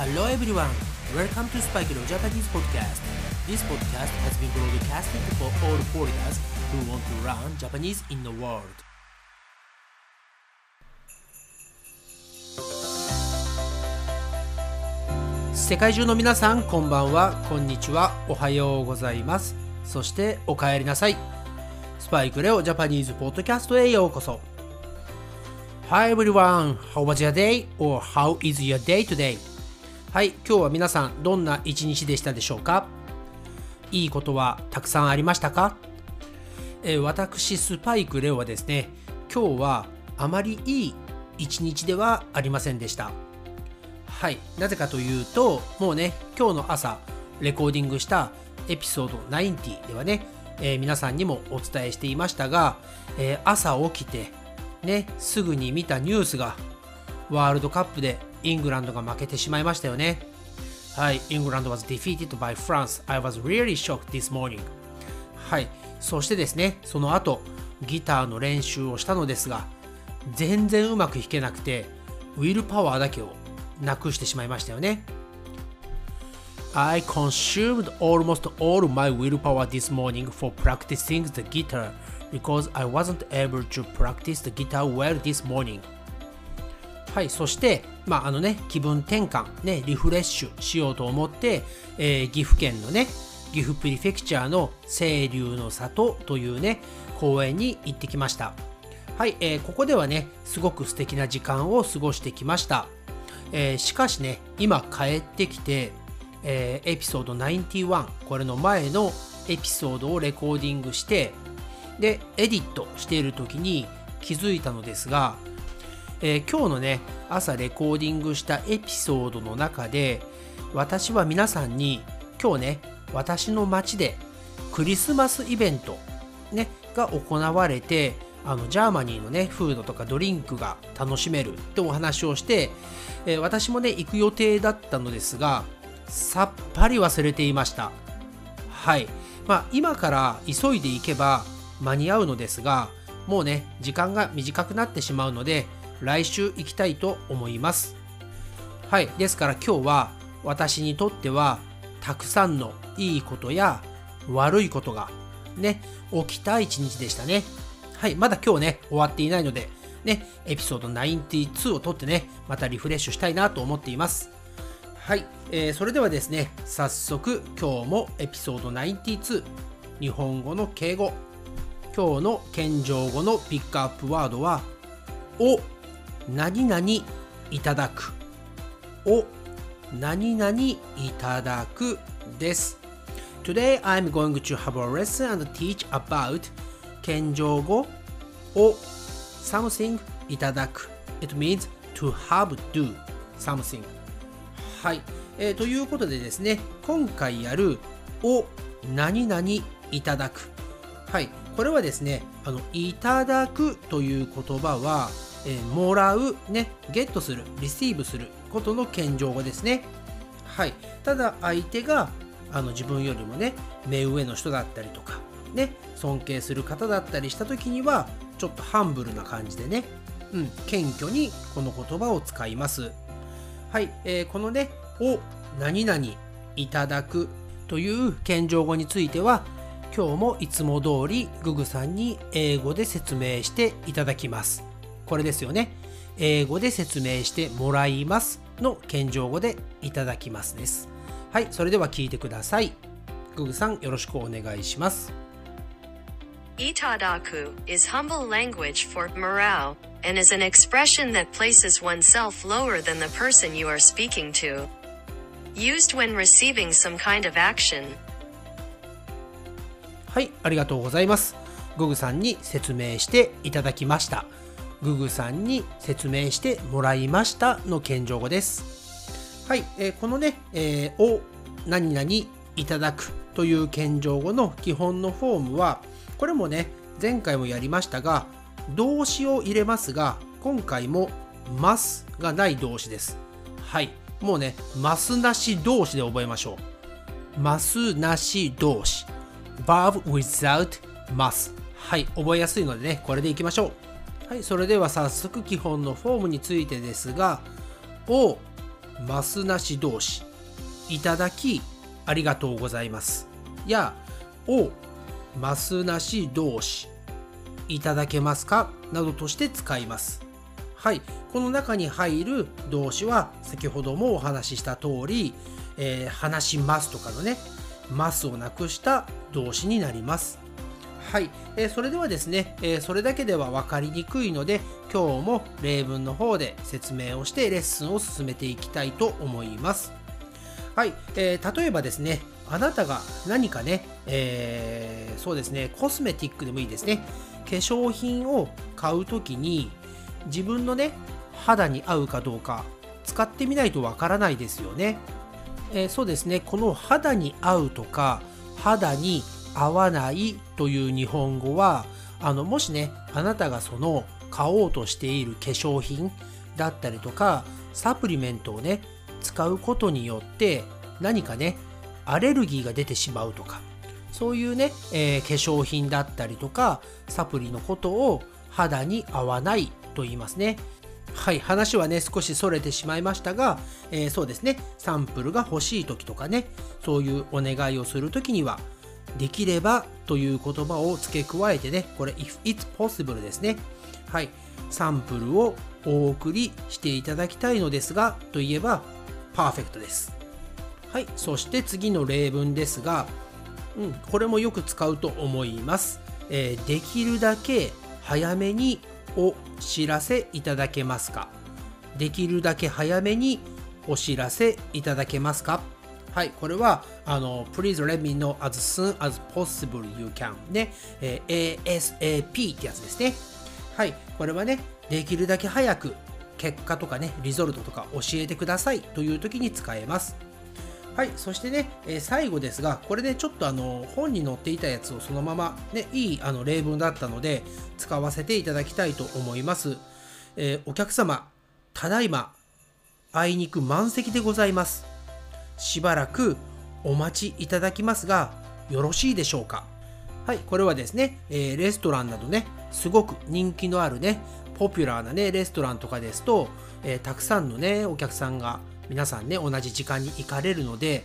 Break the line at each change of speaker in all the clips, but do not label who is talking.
Hello everyone, welcome to Spike Leo Japanese podcast. This podcast has been broadcasted for all foreigners who want to learn Japanese in the world. 世界中の皆さんこんばんはこんにちはおはようございますそしてお帰りなさいスパイクレオジャパニーズポッドキャストへようこそ Hi everyone, how was your day? or how is your day today? はい、今日は皆さんどんな一日でしたでしょうか？いいことはたくさんありましたか、えー私スパイクレオはですね今日はあまりいい一日ではありませんでした。はいなぜかというともうね今日の朝レコーディングしたエピソード90ではね、えー皆さんにもお伝えしていましたが、えー朝起きてねすぐに見たニュースがワールドカップでイングランドが負けてしまいましたよねはい、イングランド was defeated by France. I was really shocked this morning. はい、そしてですね、その後、ギターの練習をしたのですが、全然うまく弾けなくて、ウィルパワーだけをなくしてしまいましたよね。I consumed almost all my willpower this morning for practicing the guitar because I wasn't able to practice the guitar well this morning. はい、そして、まあ、あのね、気分転換、ね、リフレッシュしようと思って、えー岐阜県のね、岐阜プリフェクチャーの清流の里というね、公園に行ってきました。はい、えーここではね、すごく素敵な時間を過ごしてきました。えーしかしね、今帰ってきて、えーエピソード91、これの前のエピソードをレコーディングして、で、エディットしている時に気づいたのですが、えー今日のね朝レコーディングしたエピソードの中で私は皆さんに今日ね私の町でクリスマスイベント、ね、が行われてあの Germany のねフードとかドリンクが楽しめるってお話をして、えー私もね行く予定だったのですがさっぱり忘れていましたはい。まあ、今から急いで行けば間に合うのですが、もうね、時間が短くなってしまうので、来週行きたいと思います。はい。ですから今日は私にとっては、たくさんのいいことや悪いことがね、起きた一日でしたね。はい。まだ今日ね、終わっていないので、ね、エピソード92を撮ってね、またリフレッシュしたいなと思っています。はい、えーそれではですね、早速今日もエピソード92、日本語の敬語。今日の謙譲語のピックアップワードは、お、何々いただく。お、何々いただくです。Today I'm going to have a lesson and teach about 謙譲語を something いただく。It means to have do something. はい、えーということでですね、今回やるを何々いただく。はい、これはですね、あのいただくという言葉は、えーもらう、ね、ゲットする、リシーブすることの謙譲語ですね。はい、ただ相手があの自分よりもね、目上の人だったりとか、ね、尊敬する方だったりした時には、ちょっとハンブルな感じでね、うん、謙虚にこの言葉を使います。はい、えーこのね、を何々いただくという謙譲語については、今日もいつも通りググさんに英語で説明していただきます。これですよね。英語で説明してもらいますの謙譲語でいただきますです。はい、それでは聞いてください。ググさんよろしくお願いします。
Itadaku is humble language for morale and is an expression that places oneself lower than the person you are speaking to. Used when receiving some kind of action.
はい、ありがとうございます。ググさんに説明していただきました。ググさんに説明してもらいましたの謙譲語です。はい、えーこのね、えーを何々いただくという謙譲語の基本のフォームは、これもね、前回もやりましたが、動詞を入れますが、今回もますがない動詞です。はい、もうね、ますなし動詞で覚えましょう。ますなし動詞。verb without must はい覚えやすいのでねこれでいきましょうはいそれでは早速基本のフォームについてですがをますなし動詞いただきありがとうございます。やをますなし動詞いただけますか？などとして使います。はいこの中に入る動詞は先ほどもお話しした通り、えー、話しますとかのねますをなくした動詞になります。はい、え、それではですね、え、それだけでは分かりにくいので今日も例文の方で説明をしてレッスンを進めていきたいと思います。はい、えー、例えばですねあなたが何かね、えー、そうですねコスメティックでもいいですね。化粧品を買う時に自分のね肌に合うかどうか使ってみないとわからないですよね、えー、そうですねこの肌に合うとか肌に合わないという日本語はあのもしねあなたがその買おうとしている化粧品だったりとかサプリメントをね使うことによって何かねアレルギーが出てしまうとかそういうね、えー、化粧品だったりとかサプリのことを肌に合わないと言いますね。はい話はね少しそれてしまいましたが、えー、そうですね。サンプルが欲しい時とかねそういうお願いをする時にはできればという言葉を付け加えてね、これ if it's possible ですね。はい。サンプルをお送りしていただきたいのですが、といえばパーフェクトです。はい。そして次の例文ですが、うん、これもよく使うと思います。えー、できるだけ早めにお知らせいただけますか？できるだけ早めにお知らせいただけますか？はい、これは、あの、Please let me know as soon as possible you can ね、えー、ASAP ってやつですね。はい、これはね、できるだけ早く結果とかね、リゾルトとか教えてくださいという時に使えます。はい、そしてね、えー、最後ですが、これね、ちょっとあの、本に載っていたやつをそのまま、ね、いいあの例文だったので、使わせていただきたいと思います。えー、お客様、ただいま、あいにく満席でございます。しばらくお待ちいただきますがよろしいでしょうか？はいこれはですね、えー、レストランなどねすごく人気のあるねポピュラーなねレストランとかですと、えー、たくさんのねお客さんが皆さんね同じ時間に行かれるので、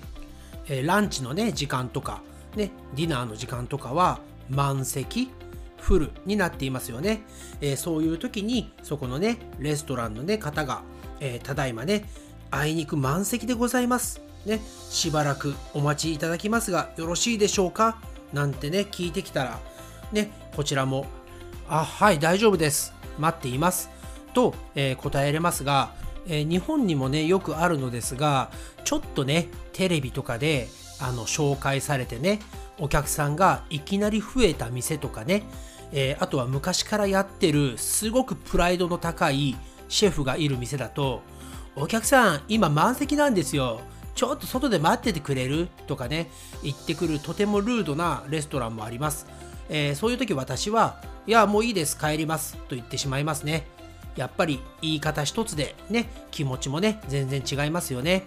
えー、ランチのね時間とかねディナーの時間とかは満席フルになっていますよね、えー、そういう時にそこのねレストランのね方が、えー、ただいまねあいにく満席でございますね、しばらくお待ちいただきますがよろしいでしょうか？なんてね、聞いてきたら、ね、こちらも、あ、はい、大丈夫です。待っています。と、えー、答えれますが、えー、日本にもね、よくあるのですが、ちょっとね、テレビとかで、あの、紹介されてね、お客さんがいきなり増えた店とかね、えー、あとは昔からやってるすごくプライドの高いシェフがいる店だと、お客さん、今満席なんですよ。ちょっと外で待っててくれる？とかね、言ってくるとてもルードなレストランもあります。えー、そういう時私は、いや、もういいです、帰りますと言ってしまいますね。やっぱり言い方一つでね、気持ちもね、全然違いますよね。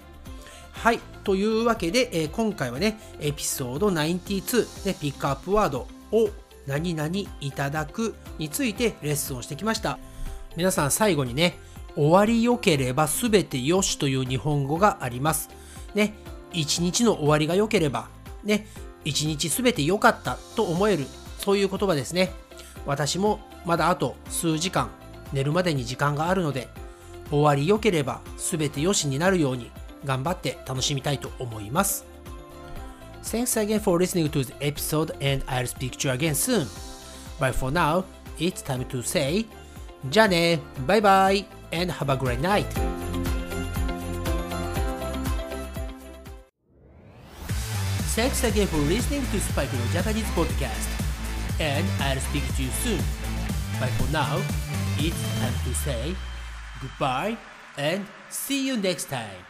はい。というわけで、えー、今回はね、エピソード92、ね、ピックアップワードを何々いただくについてレッスンをしてきました。皆さん最後にね、終わりよければ全てよしという日本語があります。ね、一日の終わりが良ければ、ね、一日すべて良かったと思える、そういう言葉ですね。私もまだあと数時間寝るまでに時間があるので、終わり良ければすべて良しになるように頑張って楽しみたいと思います。Thanks again for listening to the episode and I'll speak to you again soon. But for now, it's time to say じゃあね、バイバイ and have a great night! Thanks again for listening to Spike No Japanese podcast. And I'll speak to you soon. But for now, it's time to say goodbye and see you next time.